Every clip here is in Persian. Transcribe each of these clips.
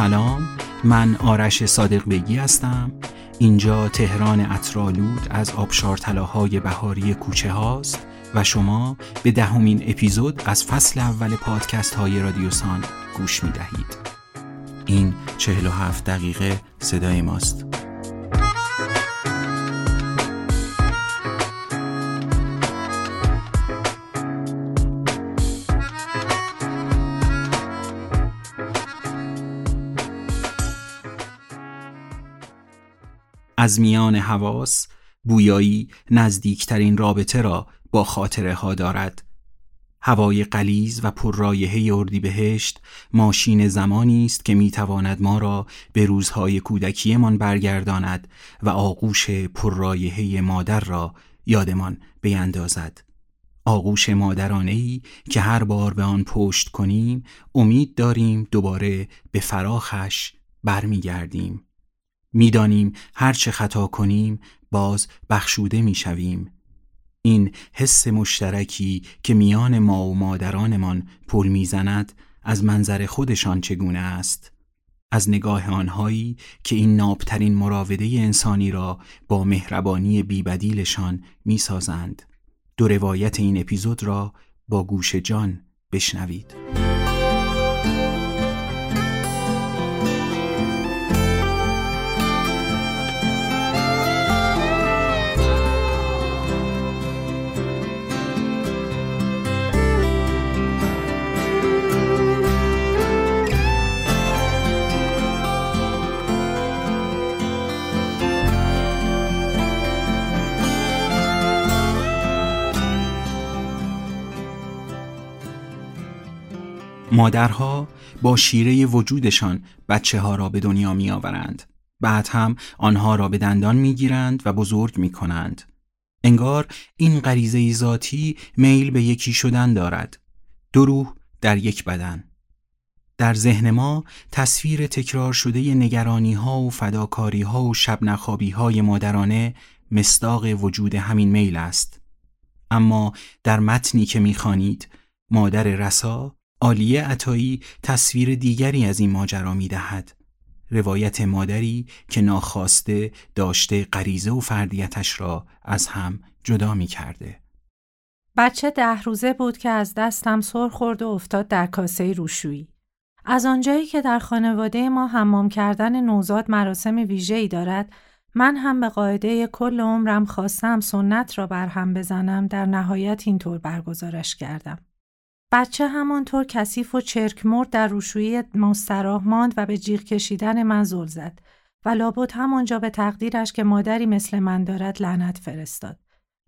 سلام. من آرش صادق بگی هستم. اینجا تهران اطرالود از آبشارتلاهای بهاری کوچه هاست و شما به دهمین اپیزود از فصل اول پادکست های رادیوسان گوش می دهید این 47 دقیقه صدای ماست. از میان حواس بویایی نزدیکترین رابطه را با خاطره ها دارد. هوای قلیز و پررایحه اردیبهشت ماشین زمانی است که می‌تواند ما را به روزهای کودکیمان برگرداند و آغوش پررایحه مادر را یادمان بیندازد. آغوش مادرانه ای که هر بار به آن پشت کنیم امید داریم دوباره به فراخش برمیگردیم. می‌دانیم هر چه خطا کنیم باز بخشوده می‌شویم. این حس مشترکی که میان ما و مادرانمان پل می‌زند از منظر خودشان چگونه است؟ از نگاه آنهایی که این نابترین مراوده انسانی را با مهربانی بیبدیلشان می‌سازند. دو روایت این اپیزود را با گوش جان بشنوید. مادرها با شیره وجودشان بچه ها را به دنیا می آورند. بعد هم آنها را به دندان می گیرند و بزرگ می کنند. انگار این غریزه ذاتی میل به یکی شدن دارد. دو روح در یک بدن. در ذهن ما تصویر تکرار شده نگرانی ها و فداکاری ها و شب نخابی های مادرانه مستاق وجود همین میل است. اما در متنی که می‌خوانید مادر رسا آلیه عطایی تصویر دیگری از این ماجرا می دهد. روایت مادری که ناخواسته داشته غریزه و فردیتش را از هم جدا می کرده. بچه ده روزه بود که از دستم سر خورد و افتاد در کاسه روشویی. از آنجایی که در خانواده ما حمام کردن نوزاد مراسم ویژه‌ای دارد، من هم به قاعده کل عمرم خواستم سنت را برهم بزنم در نهایت اینطور برگزارش کردم. بچه همانطور کثیف و چرک مرد در روشویی مستراح ماند و به جیغ کشیدن من زل زد و لابد همانجا به تقدیرش که مادری مثل من دارد لعنت فرستاد.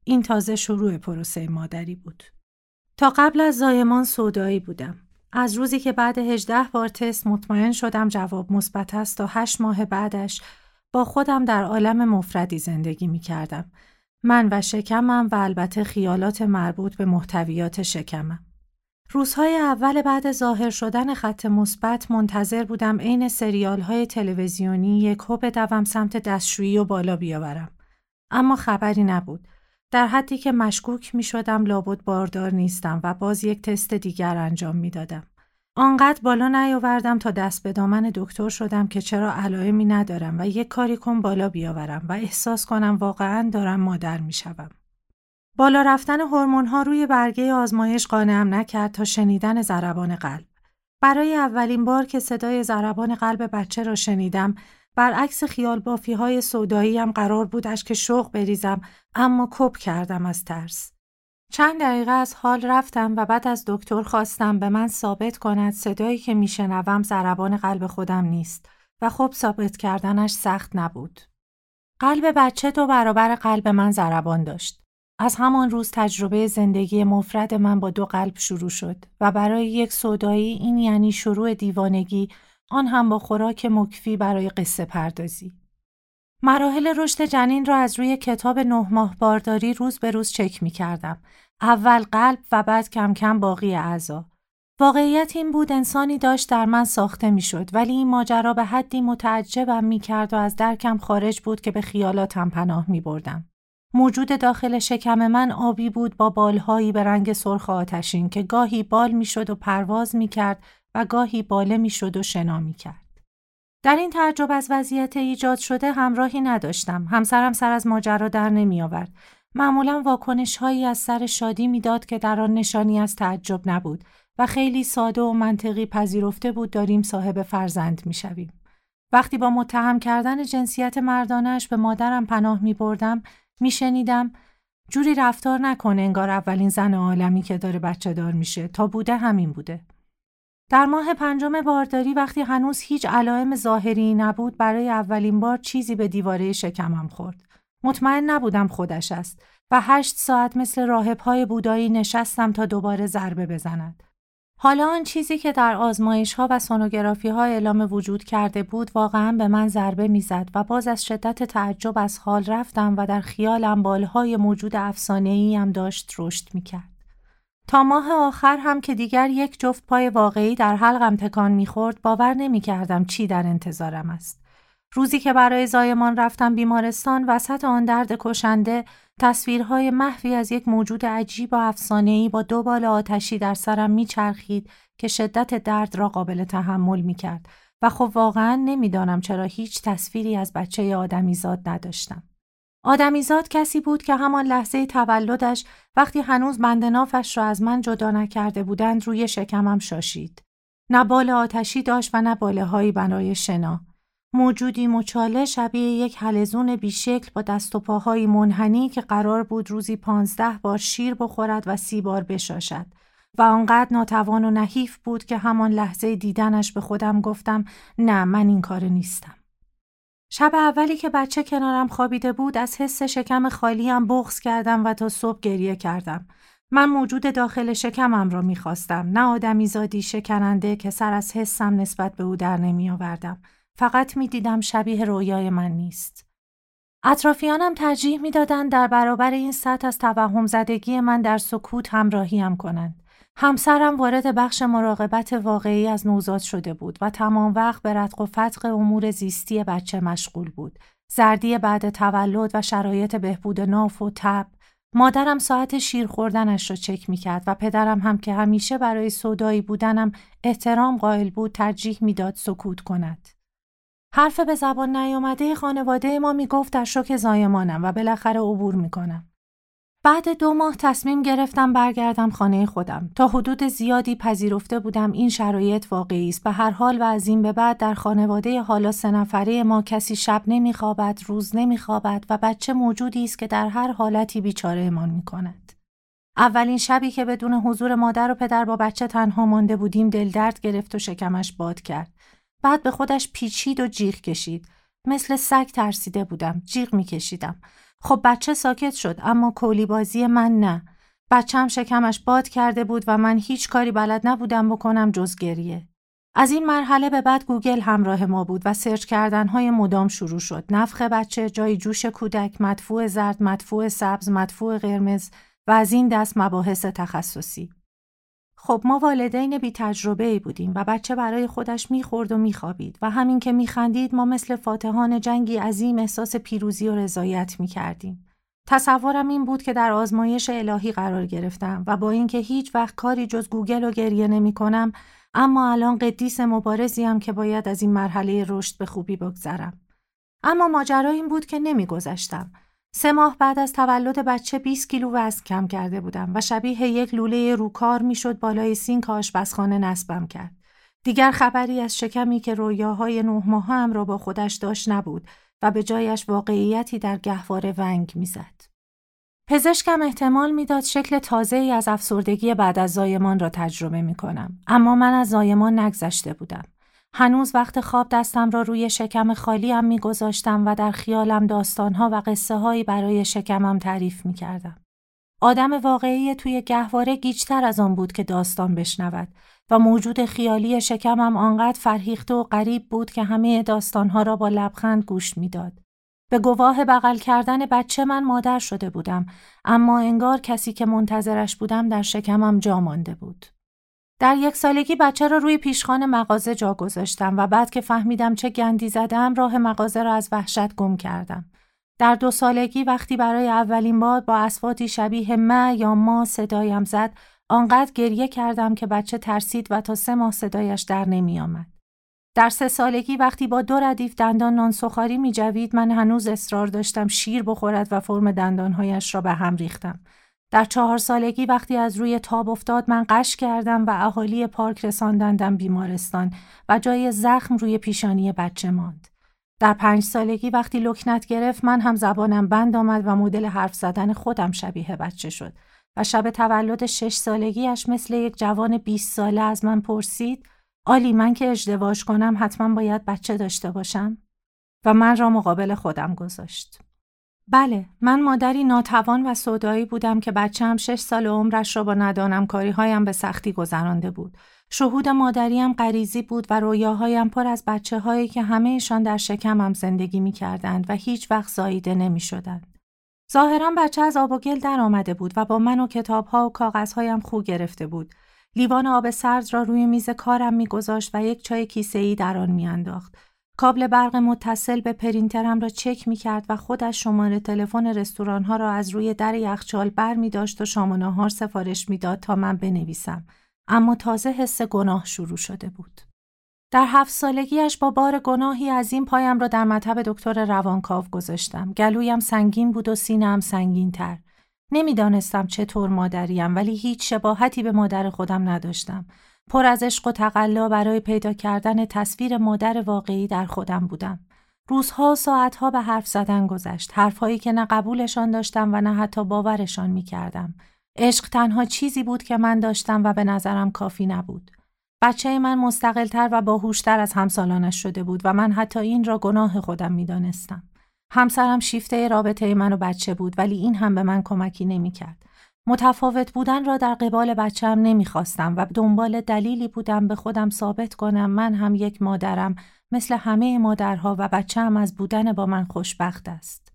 این تازه شروع پروسه مادری بود. تا قبل از زایمان سودایی بودم. از روزی که بعد هجده بار تست مطمئن شدم جواب مثبت است تا هشت ماه بعدش با خودم در عالم مفردی زندگی می کردم. من و شکمم و البته خیالات مربوط به محتویات شکمم. روزهای اول بعد ظاهر شدن خط مثبت منتظر بودم عین سریال های تلویزیونی یک بدوم سمت دستشویی و بالا بیاورم. اما خبری نبود. در حدی که مشکوک می شدم لابد باردار نیستم و باز یک تست دیگر انجام می دادم. آنقدر بالا نیاوردم تا دست به دامن دکتر شدم که چرا علائمی ندارم و یک کاری کن بالا بیاورم و احساس کنم واقعا دارم مادر می شوم. بالا رفتن هورمون ها روی برگه آزمایش قانعم نکرد تا شنیدن ضربان قلب. برای اولین بار که صدای ضربان قلب بچه را شنیدم، برعکس خیال بافی های سودایی هم قرار بودش که شوق بریزم اما کپ کردم از ترس. چند دقیقه از حال رفتم و بعد از دکتر خواستم به من ثابت کند صدایی که میشنوم ضربان قلب خودم نیست و خب ثابت کردنش سخت نبود. قلب بچه دو برابر قلب من ضربان داشت. از همان روز تجربه زندگی مفرد من با دو قلب شروع شد و برای یک صدایی این یعنی شروع دیوانگی آن هم با خوراک مکفی برای قصه پردازی. مراحل رشد جنین را از روی کتاب نه ماه بارداری روز به روز چک می کردم. اول قلب و بعد کم کم باقی اعضا. واقعیت این بود انسانی داشت در من ساخته می شد ولی این ماجرا به حدی متعجبم می کرد و از درکم خارج بود که به خیالاتم پناه می بردم. موجود داخل شکم من آبی بود با بالهایی به رنگ سرخ آتشین که گاهی بال می‌شد و پرواز می‌کرد و گاهی باله می‌شد و شنا می‌کرد. در این تعجب از وضعیت ایجاد شده همراهی نداشتم. همسرم سر از ماجرا در نمی آورد. معمولا واکنش هایی از سر شادی می‌داد که در آن نشانی از تعجب نبود و خیلی ساده و منطقی پذیرفته بود داریم صاحب فرزند می شویم. وقتی با متهم کردن جنسیت مردانش به مادرم پناه می بردم می شنیدم جوری رفتار نکنه انگار اولین زن عالمی که داره بچه دار میشه تا بوده همین بوده. در ماه پنجم بارداری وقتی هنوز هیچ علائم ظاهری نبود برای اولین بار چیزی به دیواره شکمم خورد. مطمئن نبودم خودش است و هشت ساعت مثل راهبهای بودایی نشستم تا دوباره ضربه بزند. حالا آن چیزی که در آزمایش ها و سونوگرافی ها اعلام وجود کرده بود واقعا به من ضربه می‌زد و باز از شدت تعجب از حال رفتم و در خیالم بالهای موجود افسانه هم داشت رشد می‌کرد. تا ماه آخر هم که دیگر یک جفت پای واقعی در حلقم تکان می‌خورد باور نمی‌کردم چی در انتظارم است. روزی که برای زایمان رفتم بیمارستان وسط آن درد کشنده تصویرهای محوی از یک موجود عجیب و افسانه‌ای با دو بال آتشی در سرم میچرخید که شدت درد را قابل تحمل می‌کرد و خب واقعا نمی‌دانم چرا هیچ تصویری از بچه آدمیزاد نداشتم. آدمیزاد کسی بود که همان لحظه تولدش وقتی هنوز بند نافش را از من جدا نکرده بودند روی شکمم شاشید. نه بال آتشی داشت و نه باله هایی برای شنا. موجودی مچاله شبیه یک حلزون بیشکل با دست و پاهایی منحنی که قرار بود روزی پانزده بار شیر بخورد و سی بار بشاشد و آنقدر ناتوان و نحیف بود که همان لحظه دیدنش به خودم گفتم نه من این کار نیستم. شب اولی که بچه کنارم خوابیده بود از حس شکم خالیم بغز کردم و تا صبح گریه کردم. من موجود داخل شکمم را می‌خواستم نه آدمی زادی شکننده که سر از حسم نسبت به او در نمی آوردم. فقط می دیدم شبیه رویای من نیست. اطرافیانم ترجیح می‌دادند در برابر این سطح از توهم زدگی من در سکوت همراهیم کنند. همسرم وارد بخش مراقبت واقعی از نوزاد شده بود و تمام وقت به رتق و فتق امور زیستی بچه مشغول بود. زردی بعد تولد و شرایط بهبود ناف و تب. مادرم ساعت شیر خوردنش را چک می کرد و پدرم هم که همیشه برای صدایی بودنم احترام قائل بود ترجیح می‌داد سکوت کند. حرف به زبان نیامده خانواده ما می‌گفت در شوک زایمانم و بالاخره عبور می‌کنم. بعد دو ماه تصمیم گرفتم برگردم خانه خودم. تا حدود زیادی پذیرفته بودم این شرایط واقعی است. به هر حال و از این به بعد در خانواده حالا سه نفره ما کسی شب نمیخوابد، روز نمیخوابد و بچه موجودی است که در هر حالتی بیچارهمان می‌کند. اولین شبی که بدون حضور مادر و پدر با بچه تنها مانده بودیم دلدرد گرفت و شکمش باد کرد. بعد به خودش پیچید و جیغ کشید. مثل سگ ترسیده بودم. جیغ میکشیدم. خب بچه ساکت شد اما کولی بازی من نه. بچم شکمش باد کرده بود و من هیچ کاری بلد نبودم بکنم جز گریه. از این مرحله به بعد گوگل همراه ما بود و search کردنهای مدام شروع شد. نفخ بچه، جای جوش کودک، مدفوع زرد، مدفوع سبز، مدفوع قرمز و از این دست مباحث تخصصی. خب ما والدین بی تجربه بودیم و بچه برای خودش می‌خورد و میخوابید و همین که میخندید ما مثل فاتحان جنگی عظیم احساس پیروزی و رضایت می‌کردیم. تصورم این بود که در آزمایش الهی قرار گرفتم و با اینکه هیچ وقت کاری جز گوگل و گریه نمی کنم اما الان قدیس مبارزیم که باید از این مرحله رشد به خوبی بگذرم. اما ماجرا این بود که نمیگذشتم. سه ماه بعد از تولد بچه 20 کیلو وزن کم کرده بودم و شبیه یک لوله روکار می‌شد بالای سینک آشپزخانه نصبم کرد. دیگر خبری از شکمی که رویاهای نه ماهم را با خودش داشت نبود و به جایش واقعیتی در گهواره ونگ می‌زد. پزشکم احتمال می‌داد شکل تازه ای از افسردگی بعد از زایمان را تجربه می کنم. اما من از زایمان نگذشته بودم. هنوز وقت خواب دستم را روی شکم خالیم می گذاشتم و در خیالم داستانها و قصه هایی برای شکمم تعریف می کردم. آدم واقعی توی گهواره گیجتر از آن بود که داستان بشنود و موجود خیالی شکمم آنقدر فرهیخته و غریب بود که همه داستانها را با لبخند گوش می‌داد. به گواه بغل کردن بچه من مادر شده بودم اما انگار کسی که منتظرش بودم در شکمم جا مانده بود. در یک سالگی بچه را روی پیشخان مغازه جا گذاشتم و بعد که فهمیدم چه گندی زدم راه مغازه را از وحشت گم کردم. در دو سالگی وقتی برای اولین بار با اسواتی شبیه ما یا ما صدایم زد آنقدر گریه کردم که بچه ترسید و تا سه ماه صدایش در نمی آمد. در سه سالگی وقتی با دو ردیف دندان نان سخاری می جوید من هنوز اصرار داشتم شیر بخورد و فرم دندانهایش را به هم ریختم. در چهار سالگی وقتی از روی تاب افتاد من قش کردم و اهالی پارک رساندندم بیمارستان و جای زخم روی پیشانی بچه ماند. در پنج سالگی وقتی لکنت گرفت من هم زبانم بند آمد و مدل حرف زدن خودم شبیه بچه شد و شب تولد شش سالگیش مثل یک جوان 20 ساله از من پرسید آلی من که ازدواج کنم حتما باید بچه داشته باشم و من را مقابل خودم گذاشت. بله من مادری ناتوان و صدایی بودم که بچه هم شش سال عمرش را با ندانم هایم به سختی گذرانده بود. شهود مادریم غریزی بود و رویاهایم پر از بچه هایی که همهشان در شکمم زندگی می کردند و هیچ وقت زاییده نمی شدند. ظاهرا بچه از آب و گل در آمده بود و با من و کتاب ها و کاغذهایم خو گرفته بود. لیوان آب سرد را روی میز کارم میگذاشت و یک چای کیسه ای در آن میانداخت. کابل برق متصل به پرینترم را چک می کرد و خودش شماره تلفن رستوران ها را از روی در یخچال بر می داشت و شام و نهار سفارش می‌داد تا من بنویسم. اما تازه حس گناه شروع شده بود. در هفت سالگیش با بار گناهی از این پایم را در مطب دکتر روانکاو گذاشتم. گلویم سنگین بود و سینم سنگین تر. نمی‌دانستم چطور مادریم ولی هیچ شباهتی به مادر خودم نداشتم. پر از عشق و تقلا برای پیدا کردن تصویر مادر واقعی در خودم بودم. روزها و ساعتها به حرف زدن گذشت. حرفهایی که نه قبولشان داشتم و نه حتی باورشان می کردم. عشق تنها چیزی بود که من داشتم و به نظرم کافی نبود. بچه من مستقلتر و باهوشتر از همسالانش شده بود و من حتی این را گناه خودم می دانستم. همسرم شیفته رابطه من و بچه بود ولی این هم به من کمکی نمی‌کرد. متفاوت بودن را در قبال بچم نمی‌خواستم و دنبال دلیلی بودم به خودم ثابت کنم من هم یک مادرم مثل همه مادرها و بچم از بودن با من خوشبخت است.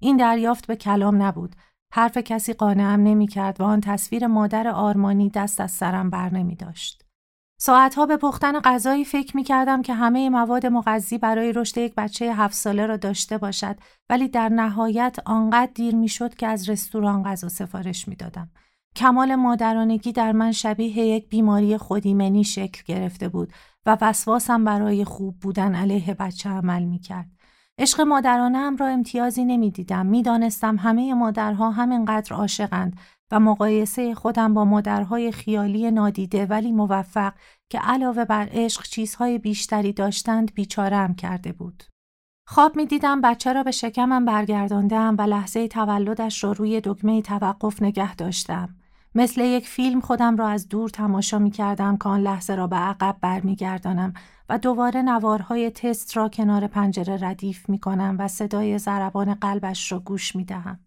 این دریافت به کلام نبود. حرف کسی قانعم نمی‌کرد و آن تصویر مادر آرمانی دست از سرم بر نمی داشت. ساعتها به پختن غذایی فکر می کردم که همه مواد مغذی برای رشد یک بچه هفت ساله را داشته باشد ولی در نهایت آنقدر دیر می شد که از رستوران غذا سفارش می دادم. کمال مادرانگی در من شبیه یک بیماری خودیمنی شکل گرفته بود و وسواسم برای خوب بودن علیه بچه عمل می کرد. عشق مادرانه هم را امتیازی نمی دیدم. می همه مادرها همینقدر عاشقند مقایسه خودم با مادرهای خیالی نادیده ولی موفق که علاوه بر عشق چیزهای بیشتری داشتند بیچارم کرده بود. خواب می دیدم بچه را به شکمم برگرداندم و لحظه تولدش را روی دکمه توقف نگه داشتم. مثل یک فیلم خودم را از دور تماشا می کردم که آن لحظه را به عقب برمیگردانم و دوباره نوارهای تست را کنار پنجره ردیف می کنم و صدای ضربان قلبش را گوش می دهم.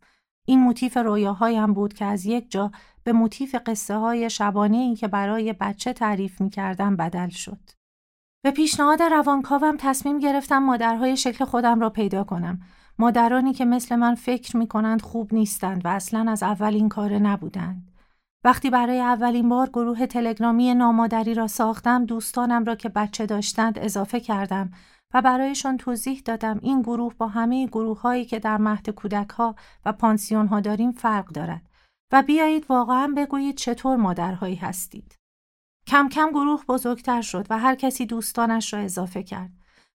این موتیف رویاهایم بود که از یک جا به موتیف قصه های شبانه ای که برای بچه تعریف می کردم بدل شد. به پیشنهاد روانکاوم تصمیم گرفتم مادرهای شکل خودم را پیدا کنم. مادرانی که مثل من فکر می کنند خوب نیستند و اصلا از اول این کار نبودند. وقتی برای اولین بار گروه تلگرامی نامادری را ساختم دوستانم را که بچه داشتند اضافه کردم و برایشان توضیح دادم این گروه با همه گروه هایی که در مهد کودک ها و پانسیون ها داریم فرق دارد و بیایید واقعا بگویید چطور مادرهایی هستید. کم کم گروه بزرگتر شد و هر کسی دوستانش را اضافه کرد.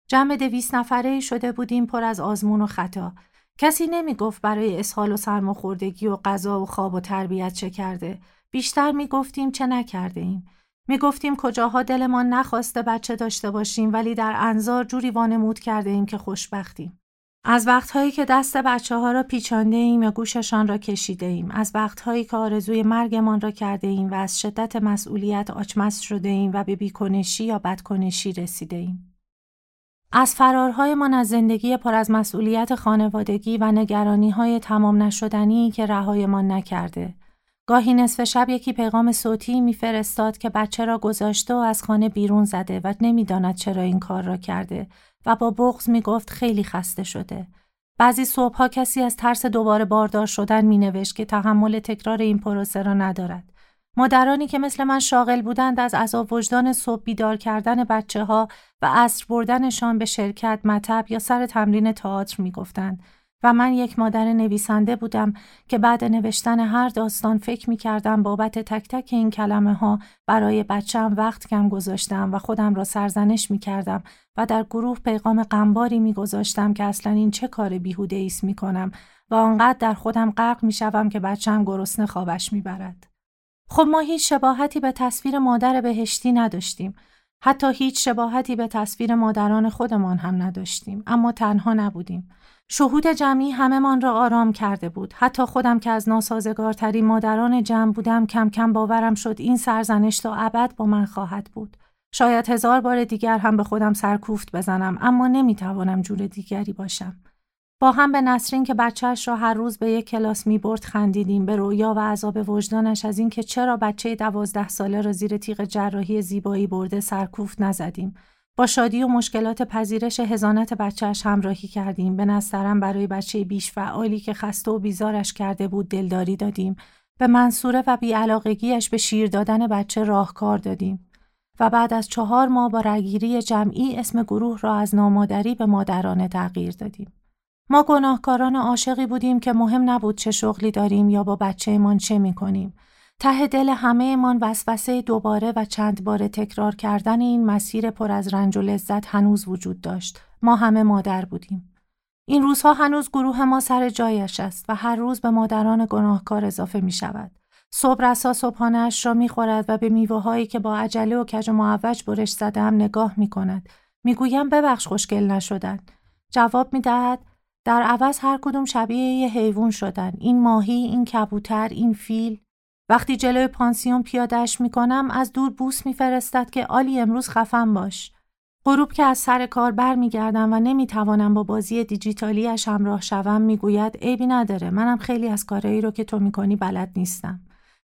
جمع دویست نفره شده بودیم پر از آزمون و خطا. کسی نمی گفت برای اسهال و سرماخوردگی و غذا و خواب و تربیت چه کرده. بیشتر می گفتیم چه نکرده ایم. می گفتیم کجاها دلمان نخواسته بچه داشته باشیم ولی در انظار جوری وانمود کرده ایم که خوشبختیم. از وقتهایی که دست بچه ها را پیچانده ایم یا گوششان را کشیده ایم. از وقتهایی که آرزوی مرگمان را کرده ایم و از شدت مسئولیت آچمس شده ایم و به بیکنشی یا بدکنشی رسیده ایم. از فرارهایمان از زندگی پر از مسئولیت خانوادگی و نگرانی های تمام نشدنی که رهایمان نکرده گاهی نصف شب یکی پیغام صوتی میفرستاد که بچه را گذاشته و از خانه بیرون زده و نمی‌داند چرا این کار را کرده و با بغز می‌گفت خیلی خسته شده. بعضی صبحها کسی از ترس دوباره باردار شدن می نوشت که تحمل تکرار این پروسه را ندارد. مادرانی که مثل من شاغل بودند از عذاب وجدان صبح بیدار کردن بچه ها و عصر بردنشان به شرکت، مطب یا سر تمرین تئاتر می گفتند. و من یک مادر نویسنده بودم که بعد نوشتن هر داستان فکر می کردم بابت تک تک این کلمه ها برای بچم وقت کم گذاشتم و خودم را سرزنش می کردم و در گروه پیغام قنباری می گذاشتم که اصلا این چه کار بیهوده ایست می کنم و آنقدر در خودم غرق می شوم که بچم گرسنه خوابش می برد. خب ما هیچ شباهتی به تصویر مادر بهشتی نداشتیم. حتی هیچ شباهتی به تصویر مادران خودمان هم نداشتیم. اما تنها نبودیم. شهود جمعی همهمان را آرام کرده بود. حتی خودم که از ناسازگارترین مادران جمع بودم کم کم باورم شد این سرزنش تا ابد با من خواهد بود. شاید هزار بار دیگر هم به خودم سرکوفت بزنم اما نمی‌توانم جور دیگری باشم. با هم به نسرین که بچهش را هر روز به یک کلاس می برد خندیدیم به رویا و عذاب وجدانش از اینکه چرا بچه دوازده ساله را زیر تیغ جراحی زیبایی برده سرکوفت نزدیم. با شادی و مشکلات پذیرش هزانت بچهش همراهی کردیم. به نسترم برای بچه بیش فعالی که خسته و بیزارش کرده بود دلداری دادیم. به منصوره و بیعلاقگیش به شیر دادن بچه راهکار دادیم. و بعد از چهار ماه با رگیری جمعی اسم گروه را از نامادری به مادرانه تغییر دادیم. ما گناهکاران عاشقی بودیم که مهم نبود چه شغلی داریم یا با بچهمان چه می کنیم. ته دل همه من وسوسه دوباره و چند بار تکرار کردن این مسیر پر از رنج و لذت هنوز وجود داشت. ما همه مادر بودیم. این روزها هنوز گروه ما سر جایش است و هر روز به مادران گناهکار اضافه می شود. صبح رسا صبحانهاش را می خورد و به میوه هایی که با عجله و کج و معوج برش زدم نگاه می کند. می گویم ببخش خوشگل نشدن. جواب می دهد در عوض هر کدوم شبیه یه حیوان شدن. این ماهی، این کبوتر، این فیل. وقتی جلوی پانسیون پیادش می‌کنم از دور بوس میفرستد که آلی امروز خفن باش. غروب که از سر کار بر میگردم و نمی‌توانم با بازی دیجیتالیش همراه شوم می‌گوید عیبی نداره منم خیلی از کارهایی رو که تو می‌کنی بلد نیستم.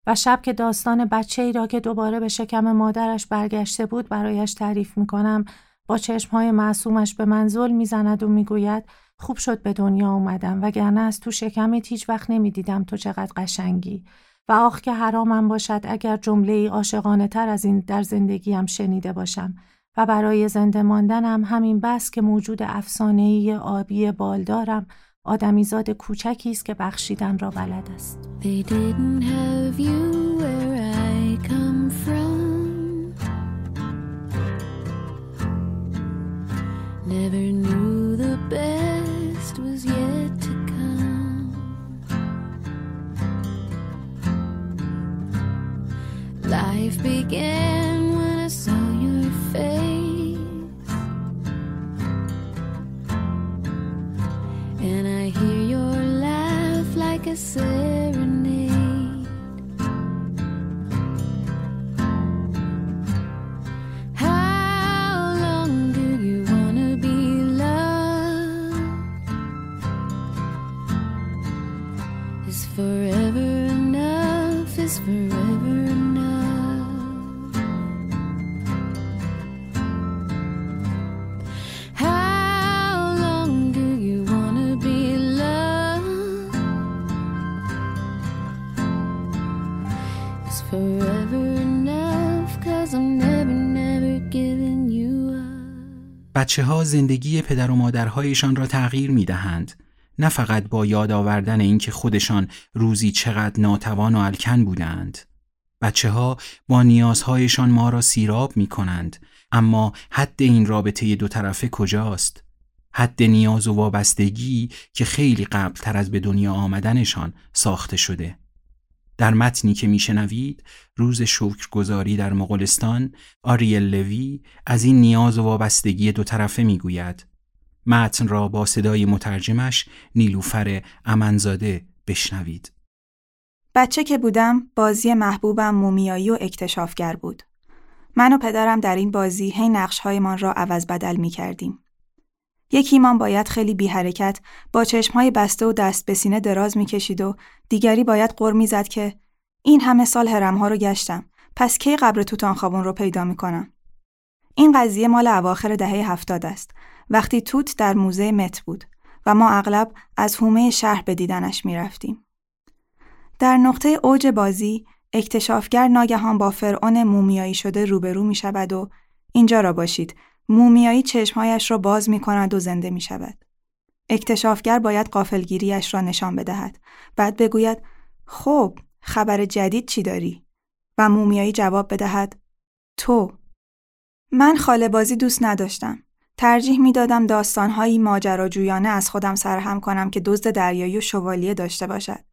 و شب که داستان بچه ای را که دوباره به شکم مادرش برگشته بود برایش تعریف می‌کنم با چشمهای معصومش به من ظلم می‌زند و می‌گوید خوب شد به دنیا اومدم وگرنه از تو شکمت هیچ وقت نمی‌دیدم تو چقدر قشنگی و آخ که حرامم باشد اگر جمله ای عاشقانه تر از این در زندگیم شنیده باشم. و برای زنده ماندنم همین بس که موجود افسانه‌ای آبی بالدارم آدمیزاد کوچکی است که بخشیدن را بلد است. Life began when I saw your face, and I hear your laugh like a serenade. بچه ها زندگی پدر و مادرهایشان را تغییر می دهند. نه فقط با یاد آوردن اینکه خودشان روزی چقدر ناتوان و الکن بودند. بچه ها با نیازهایشان ما را سیراب می کنند. اما حد این رابطه دو طرفه کجاست؟ حد نیاز و وابستگی که خیلی قبلتر از به دنیا آمدنشان ساخته شده. در متنی که میشنوید روز شکرگزاری در مغولستان آریل لوی از این نیاز و وابستگی دو طرفه می‌گوید. متن را با صدای مترجمش نیلوفر امنزاده بشنوید. بچه که بودم بازی محبوبم مومیایی و اکتشافگر بود. من و پدرم در این بازی هی نقشهایمان را عوض بدل می کردیم. یکیمان باید خیلی بی حرکت با چشمهای بسته و دست به سینه دراز می‌کشید و دیگری باید قر می‌زد که این همه سال هرمها رو گشتم پس کی قبر توتان خابون رو پیدا می‌کنم؟ این قضیه مال اواخر دهه هفتاد است. وقتی توت در موزه مت بود و ما اغلب از حومه شهر به دیدنش می‌رفتیم. در نقطه اوج بازی اکتشافگر ناگهان با فرعون مومیایی شده روبرو می شود و اینجا را باشید. مومیایی چشمهایش را باز می کند و زنده می شود. اکتشافگر باید قافلگیریش را نشان بدهد. بعد بگوید خب خبر جدید چی داری؟ و مومیایی جواب بدهد تو من خاله بازی دوست نداشتم. ترجیح می‌دادم داستانهایی ماجراجویانه از خودم سرهم کنم که دزد دریایی و شوالیه داشته باشد.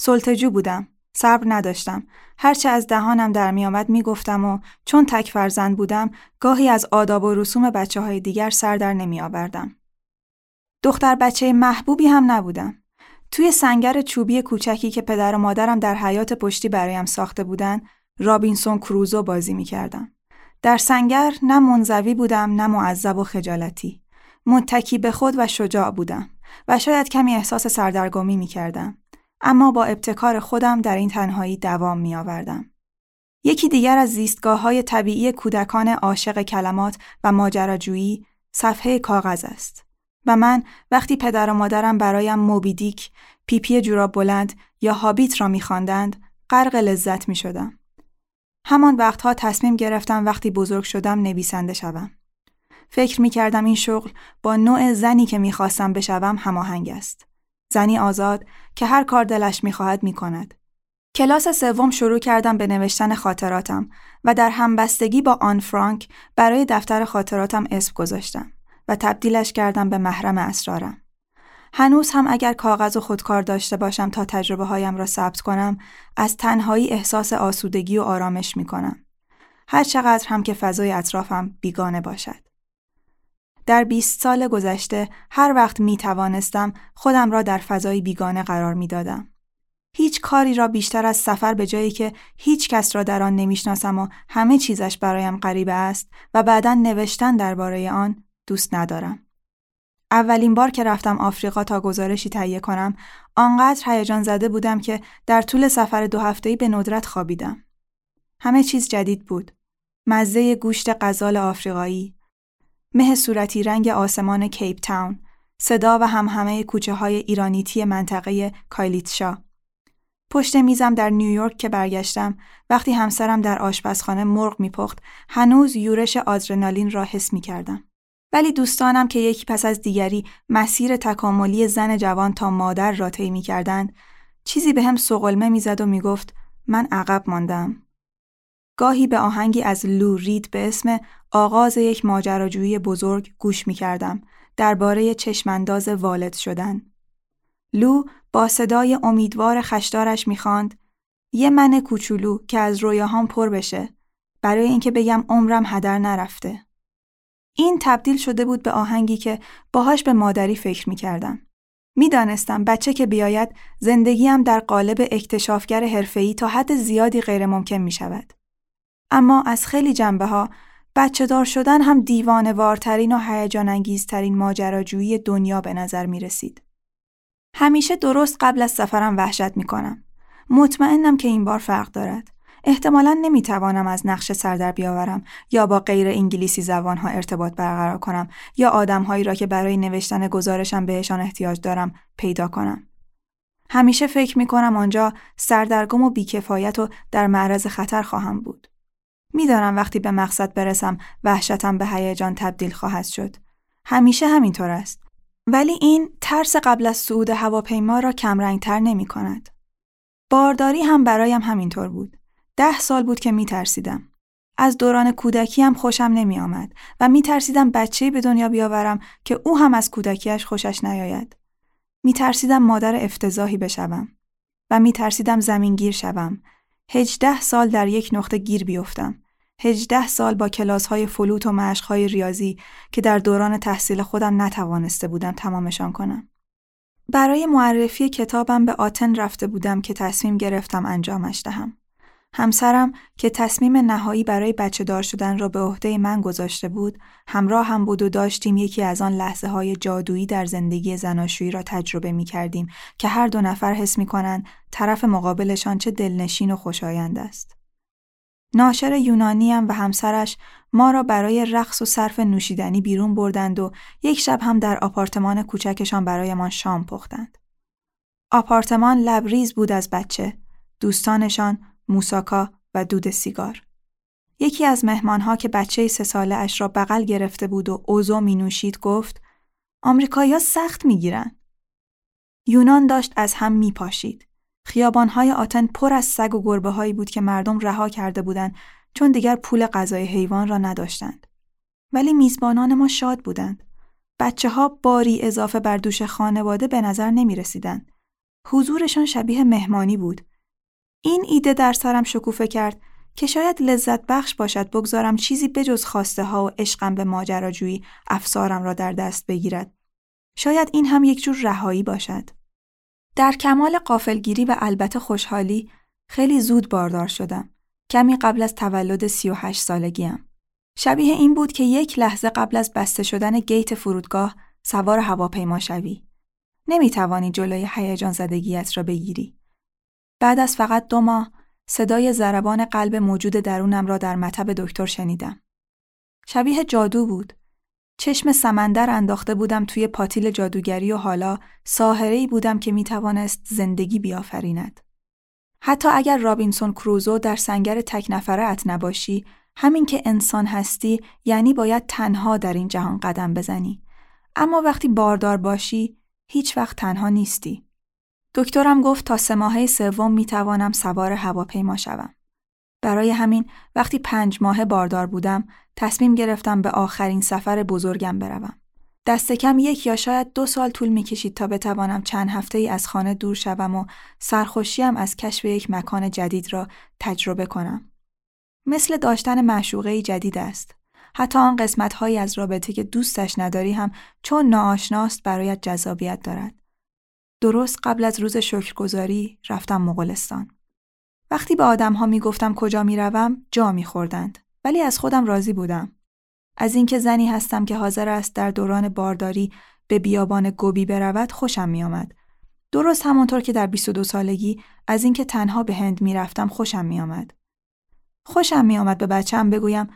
سلطجو بودم. صبر نداشتم. هرچه از دهانم در میآمد می‌گفتم و چون تک فرزند بودم گاهی از آداب و رسوم بچه های دیگر سر در نمی آوردم. دختر بچه محبوبی هم نبودم. توی سنگر چوبی کوچکی که پدر و مادرم در حیات پشتی برایم ساخته بودند، رابینسون کروزو بازی می کردم. در سنگر نه منزوی بودم نه معذب و خجالتی. متکی به خود و شجاع بودم و شاید کمی احساس سردرگمی می کردم. اما با ابتکار خودم در این تنهایی دوام می آوردم. یکی دیگر از زیستگاه های طبیعی کودکان عاشق کلمات و ماجراجویی صفحه کاغذ است. و من وقتی پدر و مادرم برایم موبیدیک، پیپی جوراب بلند یا هابیت را میخواندند، غرق لذت می شدم. همان وقتها تصمیم گرفتم وقتی بزرگ شدم نویسنده شوم. فکر می کردم این شغل با نوع زنی که می‌خواستم بشوم هماهنگ است. زنی آزاد که هر کار دلش می‌خواهد می‌کند. کلاس سوم شروع کردم به نوشتن خاطراتم و در همبستگی با آن فرانک برای دفتر خاطراتم اسم گذاشتم و تبدیلش کردم به محرم اسرارم. هنوز هم اگر کاغذ و خودکار داشته باشم تا تجربه هایم را ثبت کنم از تنهایی احساس آسودگی و آرامش می کنم. هر چقدر هم که فضای اطرافم بیگانه باشد. در 20 سال گذشته هر وقت می توانستم خودم را در فضای بیگانه قرار می دادم. هیچ کاری را بیشتر از سفر به جایی که هیچ کس را در آن نمی‌شناسم و همه چیزش برایم غریبه است و بعدا نوشتن درباره آن دوست ندارم. اولین بار که رفتم آفریقا تا گزارشی تهیه کنم، آنقدر هیجان زده بودم که در طول سفر دو هفته‌ای به ندرت خوابیدم. همه چیز جدید بود. مزه گوشت غزال آفریقایی، مه صورتی رنگ آسمان کیپ تاون، صدا و همهمه کوچه های ایرانیتی منطقه کایلیتشا. پشت میزم در نیویورک که برگشتم وقتی همسرم در آشپزخانه مرغ میپخت هنوز یورش آدرنالین را حس می کردم. ولی دوستانم که یکی پس از دیگری مسیر تکاملی زن جوان تا مادر را طی می‌کردند چیزی به هم سقلمه می‌زد و می‌گفت من عقب ماندم گاهی به آهنگی از لو رید به اسم آغاز یک ماجراجویی بزرگ گوش می‌کردم درباره چشمانداز والد شدن لو با صدای امیدوار خشدارش می‌خواند یه من کوچولو که از رویاهام پر بشه برای اینکه بگم عمرم هدر نرفته این تبدیل شده بود به آهنگی که باهاش به مادری فکر می کردم. می دانستم بچه که بیاید زندگیم در قالب اکتشافگر حرفه‌ای تا حد زیادی غیر ممکن می شود. اما از خیلی جنبه ها بچه دار شدن هم دیوانوارترین و هیجان انگیزترین ماجراجویی دنیا به نظر می رسید. همیشه درست قبل از سفرم وحشت می کنم. مطمئنم که این بار فرق دارد. احتمالا نمی‌توانم از نقشه سر در بیاورم یا با غیر انگلیسی زبانها ارتباط برقرار کنم یا آدمهایی را که برای نوشتن گزارشم بهشان احتیاج دارم پیدا کنم. همیشه فکر می کنم آنجا سردرگم و بیکفایت و در معرض خطر خواهم بود. می‌دانم وقتی به مقصد برسم وحشتم به هیجان تبدیل خواهد شد. همیشه همینطور است. ولی این ترس قبل از صعود هواپیما را کمرنگتر نمی کند. بارداری هم برایم همینطور بود. ده سال بود که می ترسیدم. از دوران کودکی هم خوشم نمی آمد و می ترسیدم بچه‌ای به دنیا بیاورم که او هم از کودکیش خوشش نیاید. می ترسیدم مادر افتضاحی بشوم و می ترسیدم زمینگیر شوم. هجده سال در یک نقطه گیر بیفتم. هجده سال با کلاس های فلوت و مشق های ریاضی که در دوران تحصیل خودم نتوانسته بودم تمامشان کنم. برای معرفی کتابم به آتن رفته بودم که تصمیم گرفتم انجامش دهم. همسرم که تصمیم نهایی برای بچه دار شدن را به عهده من گذاشته بود، همراه هم بود و داشتیم یکی از آن لحظه های جادویی در زندگی زناشویی را تجربه می کردیم که هر دو نفر حس می کنند طرف مقابلشان چه دلنشین و خوشایند است. ناشر یونانی هم و همسرش ما را برای رقص و صرف نوشیدنی بیرون بردند و یک شب هم در آپارتمان کوچکشان برایمان شام پختند. آپارتمان لبریز بود از بچه، دوستانشان موساکا و دود سیگار. یکی از مهمانها که بچه سه ساله اش را بغل گرفته بود و اوزو می نوشید گفت آمریکایی‌ها سخت می‌گیرن. یونان داشت از هم میپاشید. خیابانهای آتن پر از سگ و گربه هایی بود که مردم رها کرده بودند چون دیگر پول غذای حیوان را نداشتند. ولی میزبانان ما شاد بودند. بچه ها باری اضافه بر دوش خانواده به نظر نمی رسیدند. حضورشان شبیه مهمانی بود. این ایده در سرم شکوفه کرد که شاید لذت بخش باشد بگذارم چیزی بجز خواسته ها و عشقم به ماجراجویی افسارم را در دست بگیرد. شاید این هم یک جور رهایی باشد. در کمال قافلگیری و البته خوشحالی خیلی زود باردار شدم. کمی قبل از تولد 38 سالگیم. شبیه این بود که یک لحظه قبل از بسته شدن گیت فرودگاه سوار هواپیما شوی. نمی توانی جلوی هیجان زدگیت را بگیری. بعد از فقط دو ماه صدای ضربان قلب موجود درونم را در مطب دکتر شنیدم. شبیه جادو بود. چشم سمندر انداخته بودم توی پاتیل جادوگری و حالا ساهره بودم که می توانست زندگی بیافریند. حتی اگر رابینسون کروزو در سنگر تک نفره نباشی، همین که انسان هستی یعنی باید تنها در این جهان قدم بزنی. اما وقتی باردار باشی، هیچ وقت تنها نیستی. دکترم گفت تا سه ماهه سوم می توانم سوار هواپیما شوم. برای همین وقتی پنج ماه باردار بودم تصمیم گرفتم به آخرین سفر بزرگم بروم. دست کم یک یا شاید دو سال طول می کشید تا بتوانم چند هفته ای از خانه دور شوم و سرخوشیم از کشف یک مکان جدید را تجربه کنم. مثل داشتن معشوقه جدید است. حتی آن قسمت هایی از رابطه که دوستش نداری هم چون ناآشناست برایت جذابیت دارد. درست قبل از روز شکرگزاری رفتم مغولستان. وقتی به آدم ها می گفتم کجا می روم جا می خوردند. ولی از خودم راضی بودم. از اینکه زنی هستم که حاضر است در دوران بارداری به بیابان گوبی برود خوشم می آمد. درست همانطور که در 22 سالگی از اینکه تنها به هند می رفتم خوشم می آمد. خوشم می آمد به بچم بگویم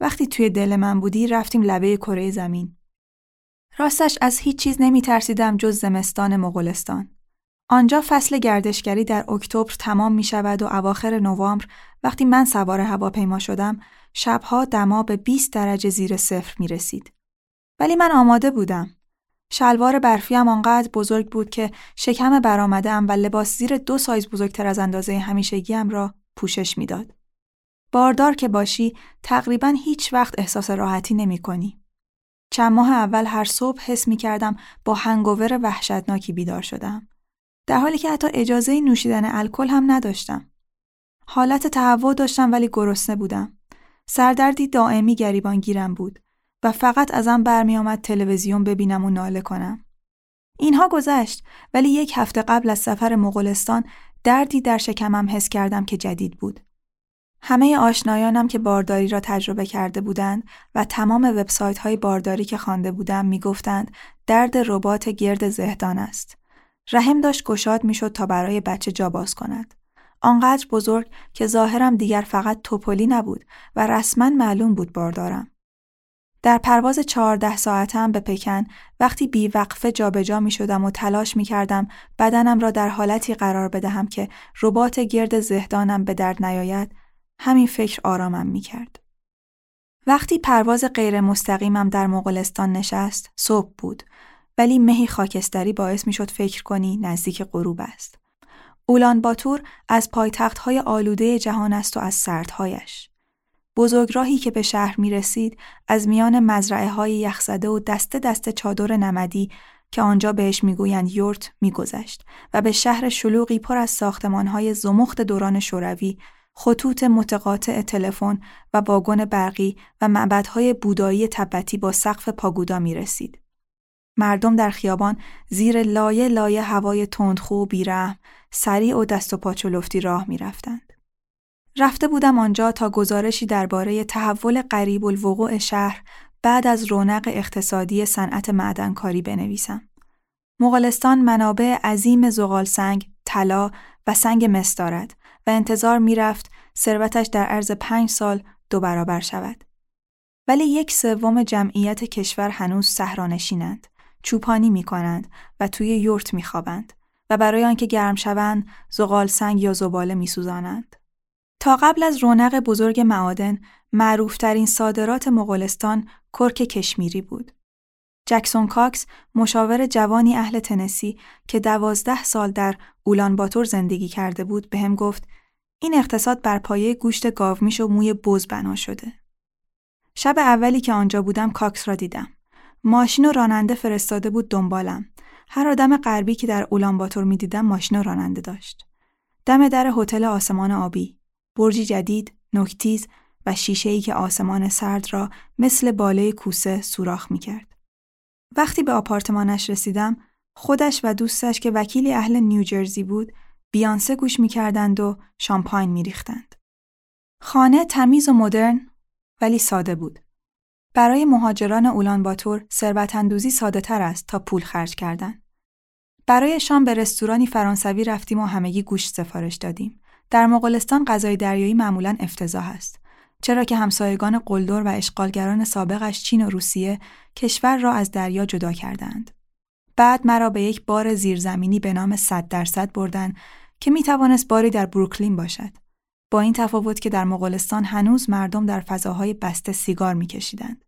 وقتی توی دل من بودی رفتیم لبه کره زمین. راستش از هیچ چیز نمی ترسیدم جز زمستان مغولستان. آنجا فصل گردشگری در اکتبر تمام می شود و اواخر نوامبر وقتی من سوار هواپیما شدم شبها دما به 20 درجه زیر صفر می رسید. ولی من آماده بودم. شلوار برفیم آنقدر بزرگ بود که شکم برآمدهام و لباس زیر دو سایز بزرگتر از اندازه همیشگیم را پوشش می‌داد. باردار که باشی تقریبا هیچ وقت احساس راحتی نمی کنی. چند ماه اول هر صبح حس می کردم با هنگوور وحشتناکی بیدار شدم. در حالی که حتی اجازه نوشیدن الکل هم نداشتم. حالت تهوع داشتم ولی گرسنه بودم. سردردی دائمی گریبان گیرم بود و فقط ازم برمی آمد تلویزیون ببینم و ناله کنم. اینها گذشت ولی یک هفته قبل از سفر مغولستان دردی در شکمم حس کردم که جدید بود. همه آشنایانم که بارداری را تجربه کرده بودند و تمام وبسایت های بارداری که خوانده بودم می‌گفتند درد ربات گرد زهدان است. رحم داشت گشاد می‌شد تا برای بچه جا باز کند. آنقدر بزرگ که ظاهرم دیگر فقط توپلی نبود و رسما معلوم بود باردارم. در پرواز چهارده ساعتم به پکن وقتی بی وقفه جابجا می شدم و تلاش می کردم بدنم را در حالتی قرار بدهم که ربات گرد زهدانم به درد نیاید همین فکر آرامم می کرد. وقتی پرواز غیر مستقیمم در مغولستان نشست صبح بود ولی مهی خاکستری باعث می شد فکر کنی نزدیک غروب است. اولان باتور از پایتخت های آلوده جهان است و از سردهایش. بزرگراهی که به شهر می رسید از میان مزرعه های یخزده و دست دست چادر نمدی که آنجا بهش می‌گویند یورت میگذشت و به شهر شلوغی پر از ساختمان های زمخت دوران شوروی خطوط متقاطع تلفن و واگن برقی و معبدهای بودایی تبتی با سقف پاگودا می رسید. مردم در خیابان زیر لایه لایه هوای تندخو و بیرحم سریع و دست و پاچو لفتی راه می رفتند. رفته بودم آنجا تا گزارشی درباره تحول قریب الوقوع شهر بعد از رونق اقتصادی صنعت معدنکاری بنویسم. مغولستان منابع عظیم زغال سنگ، طلا و سنگ مس دارد و انتظار می‌رفت ثروتش در عرض پنج سال دو برابر شود. ولی یک سوم جمعیت کشور هنوز صحرانشینند، چوپانی می کنند و توی یورت می خوابند و برای آنکه گرم شوند زغال سنگ یا زباله می سوزانند. تا قبل از رونق بزرگ معادن، معروفترین صادرات مغولستان کرک کشمیری بود. جکسون کاکس مشاور جوانی اهل تنسی که دوازده سال در اولان باتور زندگی کرده بود بهم گفت این اقتصاد بر پایه گوشت گاومیش و موی بز بنا شده. شب اولی که آنجا بودم کاکس را دیدم. ماشین و راننده فرستاده بود دنبالم. هر آدم غربی که در اولانباتور می دیدم ماشین و راننده داشت. دم در هتل آسمان آبی، برجی جدید، نکتیز و شیشه ای که آسمان سرد را مثل باله کوسه سوراخ می کرد. وقتی به آپارتمانش رسیدم، خودش و دوستش که وکیلی اهل نیوجرزی بود، بیانسه گوش می کردند و شامپاین می ریختند. خانه تمیز و مدرن ولی ساده بود. برای مهاجران اولان باتور ثروت اندوزی ساده تر است تا پول خرج کردن. برای شام به رستورانی فرانسوی رفتیم و همگی گوشت سفارش دادیم. در مغولستان غذای دریایی معمولا افتضاح است. چرا که همسایگان قلدر و اشغالگران سابقش چین و روسیه کشور را از دریا جدا کردند. بعد مرا به یک بار زیرزمینی به نام صد درصد بردن که می توانست باری در بروکلین باشد. با این تفاوت که در مغولستان هنوز مردم در فضاهای بسته سیگار میکشیدند.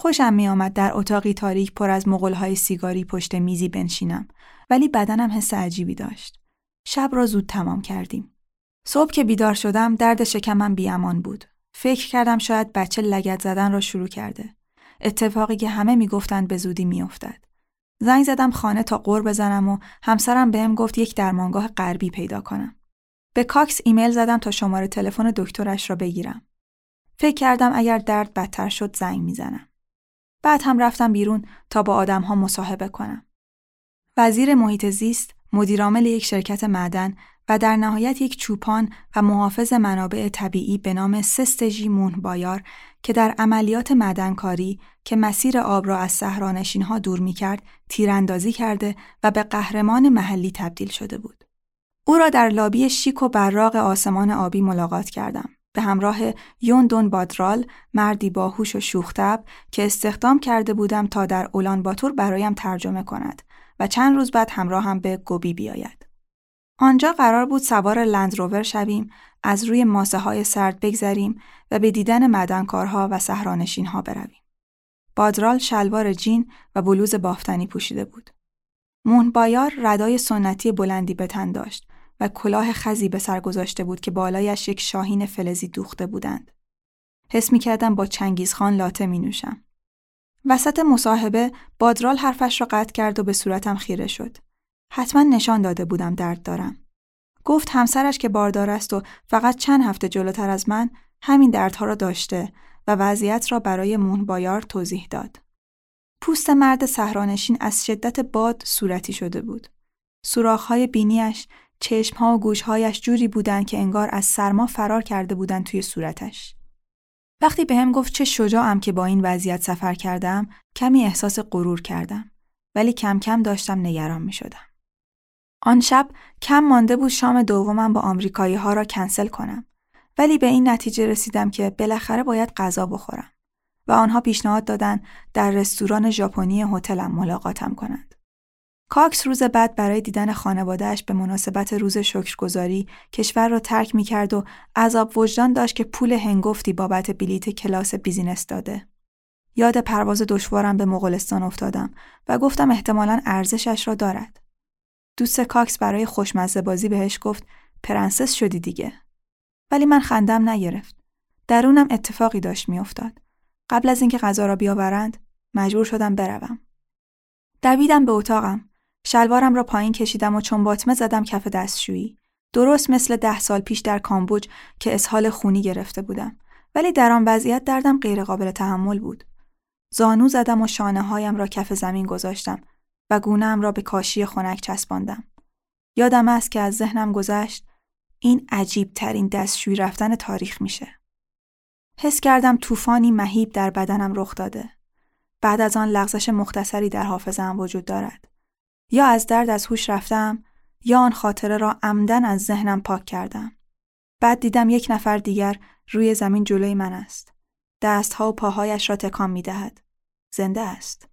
خوشم می آمد در اتاقی تاریک پر از مغلهای سیگاری پشت میزی بنشینم ولی بدنم حس عجیبی داشت. شب را زود تمام کردیم. صبح که بیدار شدم درد شکمم بیامان بود. فکر کردم شاید بچه لگت زدن را شروع کرده. اتفاقی که همه می‌گفتند به زودی میافتد. زنگ زدم خانه تا قور بزنم و همسرم بهم گفت یک درمانگاه غربی پیدا کنم. به کاکس ایمیل زدم تا شماره تلفن دکترش را بگیرم. فکر کردم اگر درد بدتر شد زنگ می‌زنم. بعد هم رفتم بیرون تا با آدم ها مصاحبه کنم. وزیر محیط زیست، مدیرعامل یک شرکت معدن و در نهایت یک چوپان و محافظ منابع طبیعی به نام سستژی مون بایار که در عملیات معدنکاری که مسیر آب را از ها دور می کرد تیراندازی کرده و به قهرمان محلی تبدیل شده بود. او را در لابی شیک و براق آسمان آبی ملاقات کردم. به همراه یوندون بادرال مردی باهوش و شوختب که استخدام کرده بودم تا در اولان باتور برایم ترجمه کند و چند روز بعد همراه هم به گوبی بیاید. آنجا قرار بود سوار لندروور شویم، از روی ماسه های سرد بگذریم و به دیدن مدنکارها و سهرانشین ها برویم. بادرال شلوار جین و بلوز بافتنی پوشیده بود. مون بایار ردای سنتی بلندی به تن داشت و کلاه خزی به سر گذاشته بود که بالایش یک شاهین فلزی دوخته بودند. حس می کردم با چنگیزخان لاته می نوشم. وسط مصاحبه بادرال حرفش را قطع کرد و به صورتم خیره شد. حتما نشان داده بودم درد دارم. گفت همسرش که باردار است و فقط چند هفته جلوتر از من همین دردها را داشته و وضعیت را برای مون بایار توضیح داد. پوست مرد صحرانشین از شدت باد صورتی شده بود. سوراخ‌های بینیش چشمها و گوشهایش جوری بودند که انگار از سرما فرار کرده بودند توی صورتش. وقتی به هم گفت چه شجاعم که با این وضعیت سفر کردم، کمی احساس غرور کردم. ولی کم کم داشتم نگران می شدم. آن شب کم مانده بود شام دومم با آمریکایی ها را کنسل کنم. ولی به این نتیجه رسیدم که بالاخره باید غذا بخورم و آنها پیشنهاد دادن در رستوران ژاپنی هتلم ملاقاتم کنند. کاکس روز بعد برای دیدن خانوادهش به مناسبت روز شکرگزاری کشور را ترک می کرد و عذاب وجدان داشت که پول هنگفتی بابت بلیت کلاس بیزینس داده. یاد پرواز دشوارم به مغولستان افتادم و گفتم احتمالا ارزشش را دارد. دوست کاکس برای خوشمزه بازی بهش گفت پرنسس شدی دیگه. ولی من خندم نگرفت. درونم اتفاقی داشت میافتاد. قبل از اینکه غذا را بیاورند مجبور شدم بروم. دویدم به اتاقم. شلوارم را پایین کشیدم و چون باطمه زدم کف دستشویی. درست مثل ده سال پیش در کامبوج که اسهال خونی گرفته بودم. ولی در آن وضعیت دردم غیرقابل تحمل بود. زانو زدم و شانه هایم را کف زمین گذاشتم و گونم را به کاشی خنک چسباندم. یادم است که از ذهنم گذشت این عجیب ترین دستشویی رفتن تاریخ میشه. حس کردم طوفانی مهیب در بدنم رخ داده. بعد از آن لغزش مختصری در حافظم وجود دارد. یا از درد از هوش رفتم یا آن خاطره را عمدن از ذهنم پاک کردم. بعد دیدم یک نفر دیگر روی زمین جلوی من است. دستها و پاهایش را تکان می دهد. زنده است.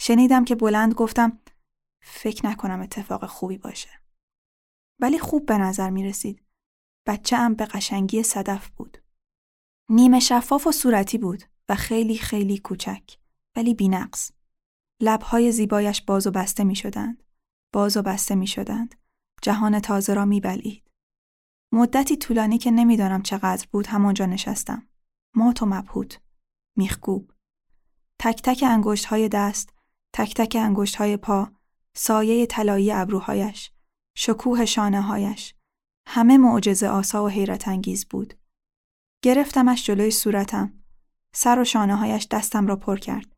شنیدم که بلند گفتم فکر نکنم اتفاق خوبی باشه. ولی خوب به نظر می رسید. بچه ام به قشنگی صدف بود. نیمه شفاف و صورتی بود و خیلی خیلی کوچک ولی بینقص. لبهای زیبایش باز و بسته می شدند. باز و بسته می شدند. جهان تازه را می بلید. مدتی طولانی که نمی‌دانم چقدر بود همانجا نشستم. مات و مبهوت. میخکوب. تک تک انگشت های دست، تک تک انگشت های پا، سایه طلایی ابروهایش، شکوه شانه هایش، همه معجزه آسا و حیرت انگیز بود. گرفتمش جلوی صورتم. سر و شانه هایش دستم را پر کرد.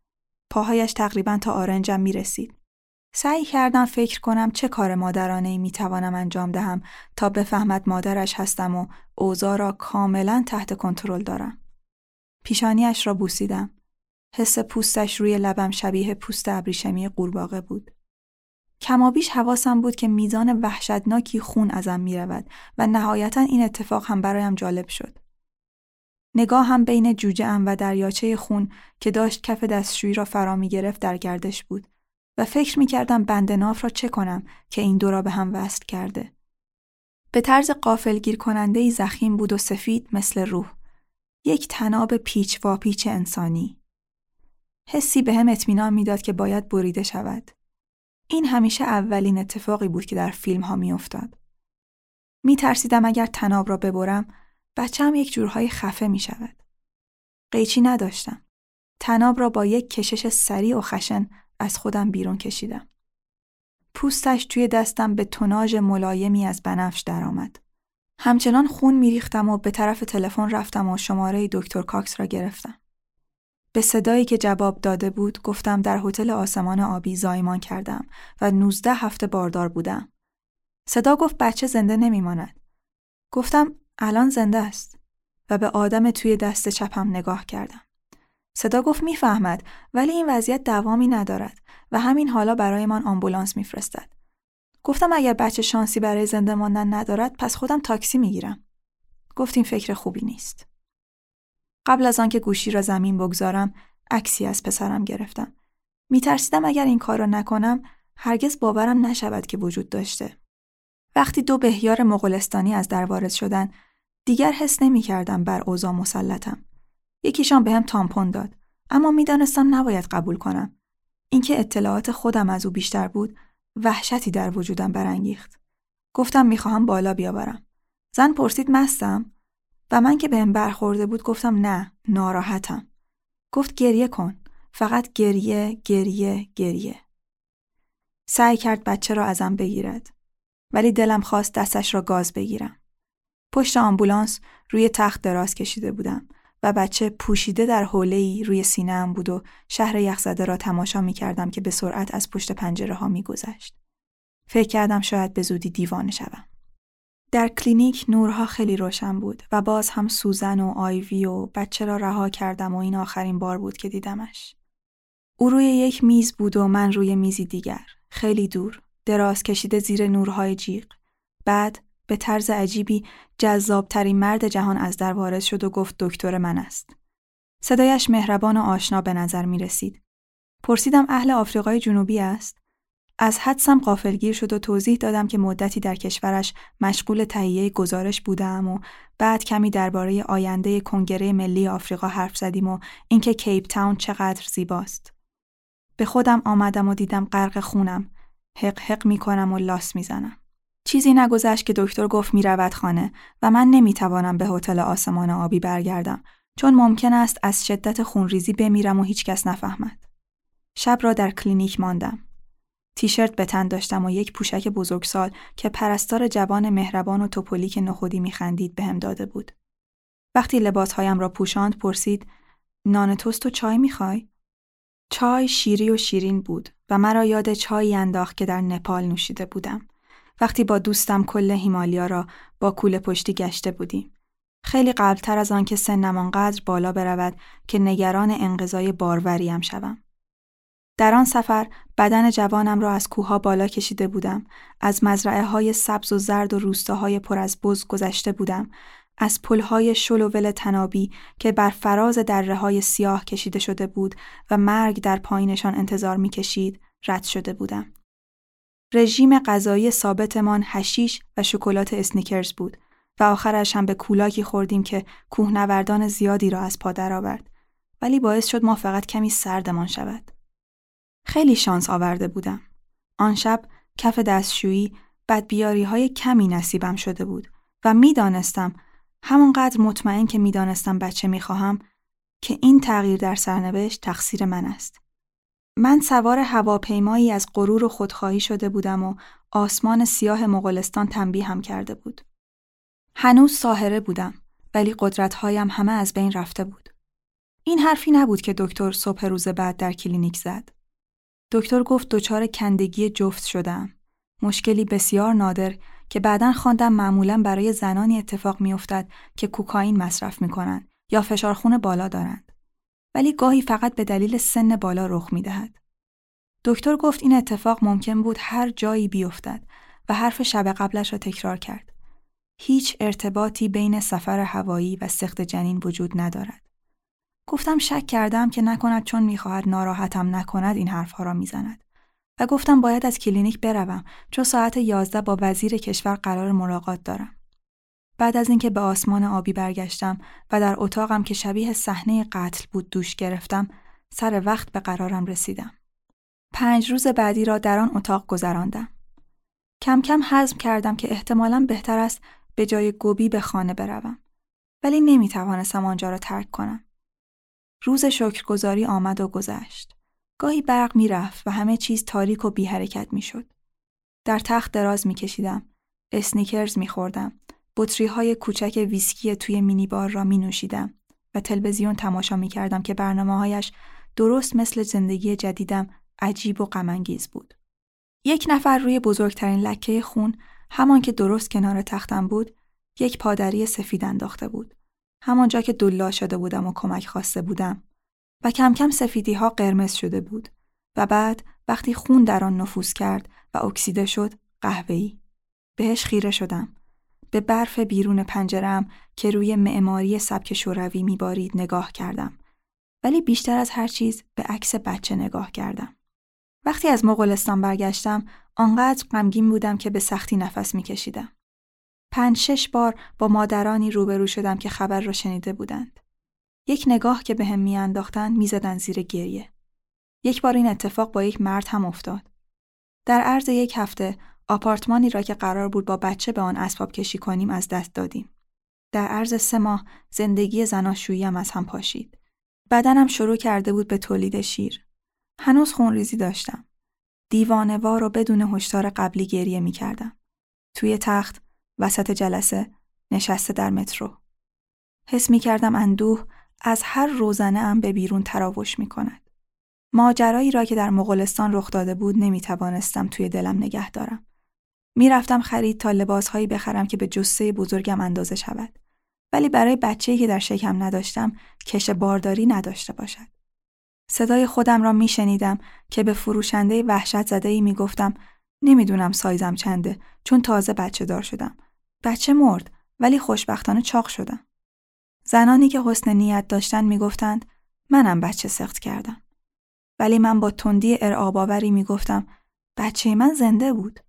پاهایش تقریبا تا آرنجم می رسید. سعی کردم فکر کنم چه کار مادرانه ای می توانم انجام دهم تا بفهمد مادرش هستم و اوضاع را کاملا تحت کنترل دارم. پیشانیش را بوسیدم. حس پوستش روی لبم شبیه پوست ابریشمی قورباغه بود. کمابیش حواسم بود که میزان وحشتناکی خون ازم می رود و نهایتا این اتفاق هم برایم جالب شد. نگاه هم بین جوجه ام و دریاچه خون که داشت کف دستشویی را فرا می گرفت در گردش بود و فکر می کردم بند ناف را چه کنم که این دو را به هم وصل کرده. به طرز قافلگیر کننده ای زخیم بود و سفید مثل روح. یک تناب پیچ و پیچ انسانی. حسی به هم اطمینان می‌داد که باید بریده شود. این همیشه اولین اتفاقی بود که در فیلم ها می افتاد. می ترسیدم اگر تناب را ببرم بچم یک جورهای خفه می شود. قیچی نداشتم. تناب را با یک کشش سریع و خشن از خودم بیرون کشیدم. پوستش توی دستم به تناژ ملایمی از بنفش درآمد. همچنان خون میریختم و به طرف تلفن رفتم و شماره دکتر کاکس را گرفتم. به صدایی که جواب داده بود گفتم در هتل آسمان آبی زایمان کردم و 19 هفته باردار بودم. صدا گفت بچه زنده نمیماند. گفتم الان زنده است و به آدم توی دست چپم نگاه کردم. صدا گفت می‌فهمد ولی این وضعیت دوامی ندارد و همین حالا برایمان آمبولانس میفرستد. گفتم اگر بچه شانسی برای زنده ماندن ندارد پس خودم تاکسی می‌گیرم. گفتیم فکر خوبی نیست. قبل از آنکه گوشی را زمین بگذارم عکسی از پسرم گرفتم. میترسیدم اگر این کار را نکنم هرگز باورم نشود که وجود داشته. وقتی دو بهیار مغولستانی از در وارد شدن دیگر حس نمی کردم بر اوضاع مسلطم. یکیشان بهم تامپون داد اما می‌دانستم نباید قبول کنم. اینکه اطلاعات خودم از او بیشتر بود وحشتی در وجودم برانگیخت. گفتم می‌خواهم بالا بیاورم. زن پرسید مستم و من که بهم برخورده بود گفتم نه ناراحتم. گفت گریه کن. فقط گریه گریه گریه. سعی کرد بچه را ازم بگیرد. ولی دلم خواست دستش را گاز بگیرم. پشت آمبولانس روی تخت دراز کشیده بودم و بچه پوشیده در حوله روی سینه بود و شهر یخزده را تماشا می کردم که به سرعت از پشت پنجره ها می گذشت. فکر کردم شاید به زودی دیوانه شوم. در کلینیک نورها خیلی روشن بود و باز هم سوزن و آیوی و بچه را رها کردم و این آخرین بار بود که دیدمش. او روی یک میز بود و من روی میزی دیگر. خیلی دور. دراز کشیده زیر نورهای جیغ. بعد به طرز عجیبی جذابترین مرد جهان از در وارد شد و گفت دکتر من است. صدایش مهربان و آشنا به نظر می رسید. پرسیدم اهل آفریقای جنوبی است؟ از حدسم قافلگیر شد و توضیح دادم که مدتی در کشورش مشغول تهیه گزارش بودم و بعد کمی درباره آینده کنگره ملی آفریقا حرف زدیم و اینکه کیپ تاون چقدر زیباست. به خودم آمدم و دیدم غرق خونم. هق هق می کنم و لاس می زنم. چیزی نگذشت که دکتر گفت می رود خانه و من نمی توانم به هتل آسمان آبی برگردم چون ممکن است از شدت خونریزی بمیرم و هیچکس نفهمد. شب را در کلینیک ماندم. تیشرت به تن داشتم و یک پوشک بزرگسال که پرستار جوان مهربان و تپلی که نخودی میخندید بهم داده بود. وقتی لباسهایم را پوشاند پرسید نان توست و چای می‌خوای؟ چای شیری و شیرین بود و مرا یاد چایی انداخت که در نپال نوشیده بودم. وقتی با دوستم کل هیمالیا را با کوله پشتی گشته بودیم. خیلی قبلتر از آن که سنم آنقدر بالا برود که نگران انقضای باروریم شوم. در آن سفر بدن جوانم را از کوها بالا کشیده بودم، از مزرعه های سبز و زرد و روستاهای پر از بز گذشته بودم، از پلهای شل و ول تنابی که بر فراز دره های سیاه کشیده شده بود و مرگ در پایینشان انتظار می کشید، رد شده بودم. رژیم غذایی ثابتمان هشیش و شکلات اسنیکرز بود و آخرش هم به کولاکی خوردیم که کوهنوردان زیادی را از پا درآورد ولی باعث شد ما فقط کمی سردمان شود. خیلی شانس آورده بودم. آن شب کف دستشویی بدبیاری های کمی نصیبم شده بود و می‌دانستم همانقدر مطمئن که می‌دانستم بچه می‌خواهم که این تغییر در سرنوشت تقصیر من است. من سوار هواپیمایی از غرور و خودخواهی شده بودم و آسمان سیاه مغولستان تنبیه هم کرده بود. هنوز ساهره بودم ولی قدرتهایم همه از بین رفته بود. این حرفی نبود که دکتر صبح روز بعد در کلینیک زد. دکتر گفت دچار کندگی جفت شدم. مشکلی بسیار نادر که بعدا خواندم معمولا برای زنانی اتفاق میافتد که کوکائین مصرف می کنند یا فشار خون بالا دارند. ولی گاهی فقط به دلیل سن بالا رخ می دهد. دکتر گفت این اتفاق ممکن بود هر جایی بیفتد و حرف شب قبلش را تکرار کرد. هیچ ارتباطی بین سفر هوایی و سخت جنین وجود ندارد. گفتم شک کردم که نکند چون می‌خواهد ناراحتم نکند این حرفها را می‌زند. و گفتم باید از کلینیک بروم چون ساعت یازده با وزیر کشور قرار ملاقات دارم. بعد از اینکه به آسمان آبی برگشتم و در اتاقم که شبیه صحنه قتل بود دوش گرفتم سر وقت به قرارم رسیدم. پنج روز بعدی را در آن اتاق گذراندم. کم کم حزم کردم که احتمالا بهتر است به جای گوبی به خانه بروم. ولی نمی توانستم آنجا را ترک کنم. روز شکرگزاری آمد و گذشت. گاهی برق می رفت و همه چیز تاریک و بی حرکت می شد. در تخت دراز می کشیدم. اسنیکرز می خوردم. بطری های کوچک ویسکی توی مینی بار را می نوشیدم و تلویزیون تماشا می کردم که برنامه هایش درست مثل زندگی جدیدم عجیب و غمانگیز بود. یک نفر روی بزرگترین لکه خون همان که درست کنار تختم بود یک پادری سفید انداخته بود. همانجا که دلا شده بودم و کمک خواسته بودم و کم کم سفیدی ها قرمز شده بود و بعد وقتی خون در آن نفوذ کرد و اکسیده شد قهوه‌ای. بهش خیره شدم. به برف بیرون پنجرم که روی معماری سبک شوروی میبارید نگاه کردم. ولی بیشتر از هر چیز به عکس بچه نگاه کردم. وقتی از مغولستان برگشتم آنقدر غمگین بودم که به سختی نفس میکشیدم. پنج شش بار با مادرانی روبرو شدم که خبر را شنیده بودند. یک نگاه که به هم میانداختند می‌زدن زیر گریه. یک بار این اتفاق با یک مرد هم افتاد. در عرض یک هفته آپارتمانی را که قرار بود با بچه به آن اسباب کشی کنیم از دست دادیم. در عرض سه ماه زندگی زناشوییم از هم پاشید. بدنم شروع کرده بود به تولید شیر. هنوز خونریزی داشتم. دیوانوار و بدون هشدار قبلی گریه می کردم. توی تخت، وسط جلسه، نشسته در مترو. حس می کردم اندوه از هر روزنه ام به بیرون تراوش می کند. ماجرایی را که در مغولستان رخ داده بود نمی توانستم توی دلم نگه دارم. می‌رفتم خرید تا لباسهایی بخرم که به جسه بزرگم اندازه شود. ولی برای بچه‌ای که در شکم نداشتم کش بارداری نداشته باشد. صدای خودم را میشنیدم که به فروشنده وحشت زده ای می گفتم نمی‌دونم سایزم چنده چون تازه بچه دار شدم. بچه مرد ولی خوشبختانه چاق شدم. زنانی که حسن نیت داشتن می‌گفتند منم بچه سخت کردم. ولی من با تندی ارعاباوری می‌گفتم بچه من زنده بود.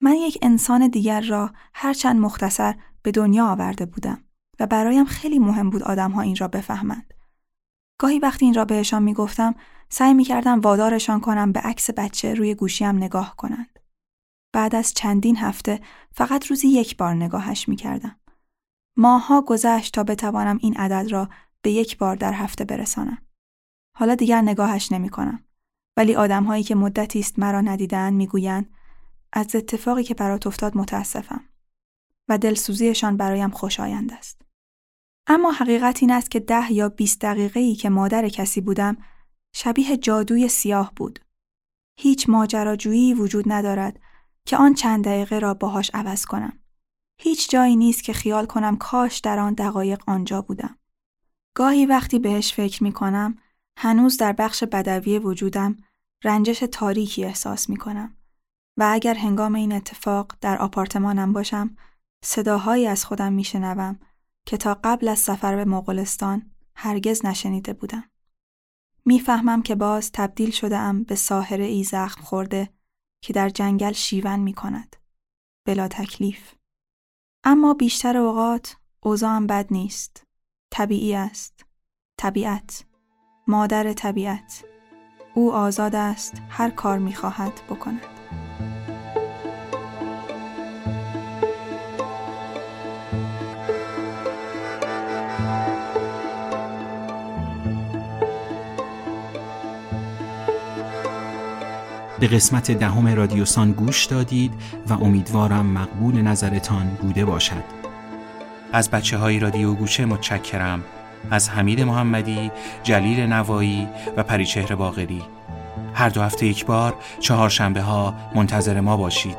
من یک انسان دیگر را هرچند مختصر به دنیا آورده بودم و برایم خیلی مهم بود آدمها این را بفهمند. گاهی وقتی این را بهشان می‌گفتم سعی می‌کردم وادارشان کنم به عکس بچه روی گوشیم نگاه کنند. بعد از چندین هفته فقط روزی یک بار نگاهش می‌کردم. ماها گذشت تا بتوانم این عدد را به یک بار در هفته برسانم. حالا دیگر نگاهش نمی کنم. ولی آدمهایی که مدتی است مرا ندیدن می‌گویند از اتفاقی که برات افتاد متاسفم و دلسوزیشان برایم خوشایند است. اما حقیقت این است که ده یا بیست دقیقه ای که مادر کسی بودم شبیه جادوی سیاه بود. هیچ ماجراجویی وجود ندارد که آن چند دقیقه را باهاش عوض کنم. هیچ جایی نیست که خیال کنم کاش در آن دقایق آنجا بودم. گاهی وقتی بهش فکر می کنم هنوز در بخش بدوی وجودم رنجش تاریکی احساس می کنم و اگر هنگام این اتفاق در آپارتمانم باشم صداهایی از خودم می شنوم که تا قبل از سفر به مغولستان هرگز نشنیده بودم. می‌فهمم که باز تبدیل شده ام به ساهره ای زخم خورده که در جنگل شیون می کند. بلا تکلیف. اما بیشتر اوقات اوضاعم بد نیست. طبیعی است. طبیعت. مادر طبیعت او آزاد است هر کار می‌خواهد بکند به قسمت دهم رادیوسان گوش دادید و امیدوارم مقبول نظرتان بوده باشد. از بچه های رادیو گوشه متشکرم. از حمید محمدی، جلیل نوایی و پریچهر باغری هر دو هفته یک بار چهار شنبه ها منتظر ما باشید.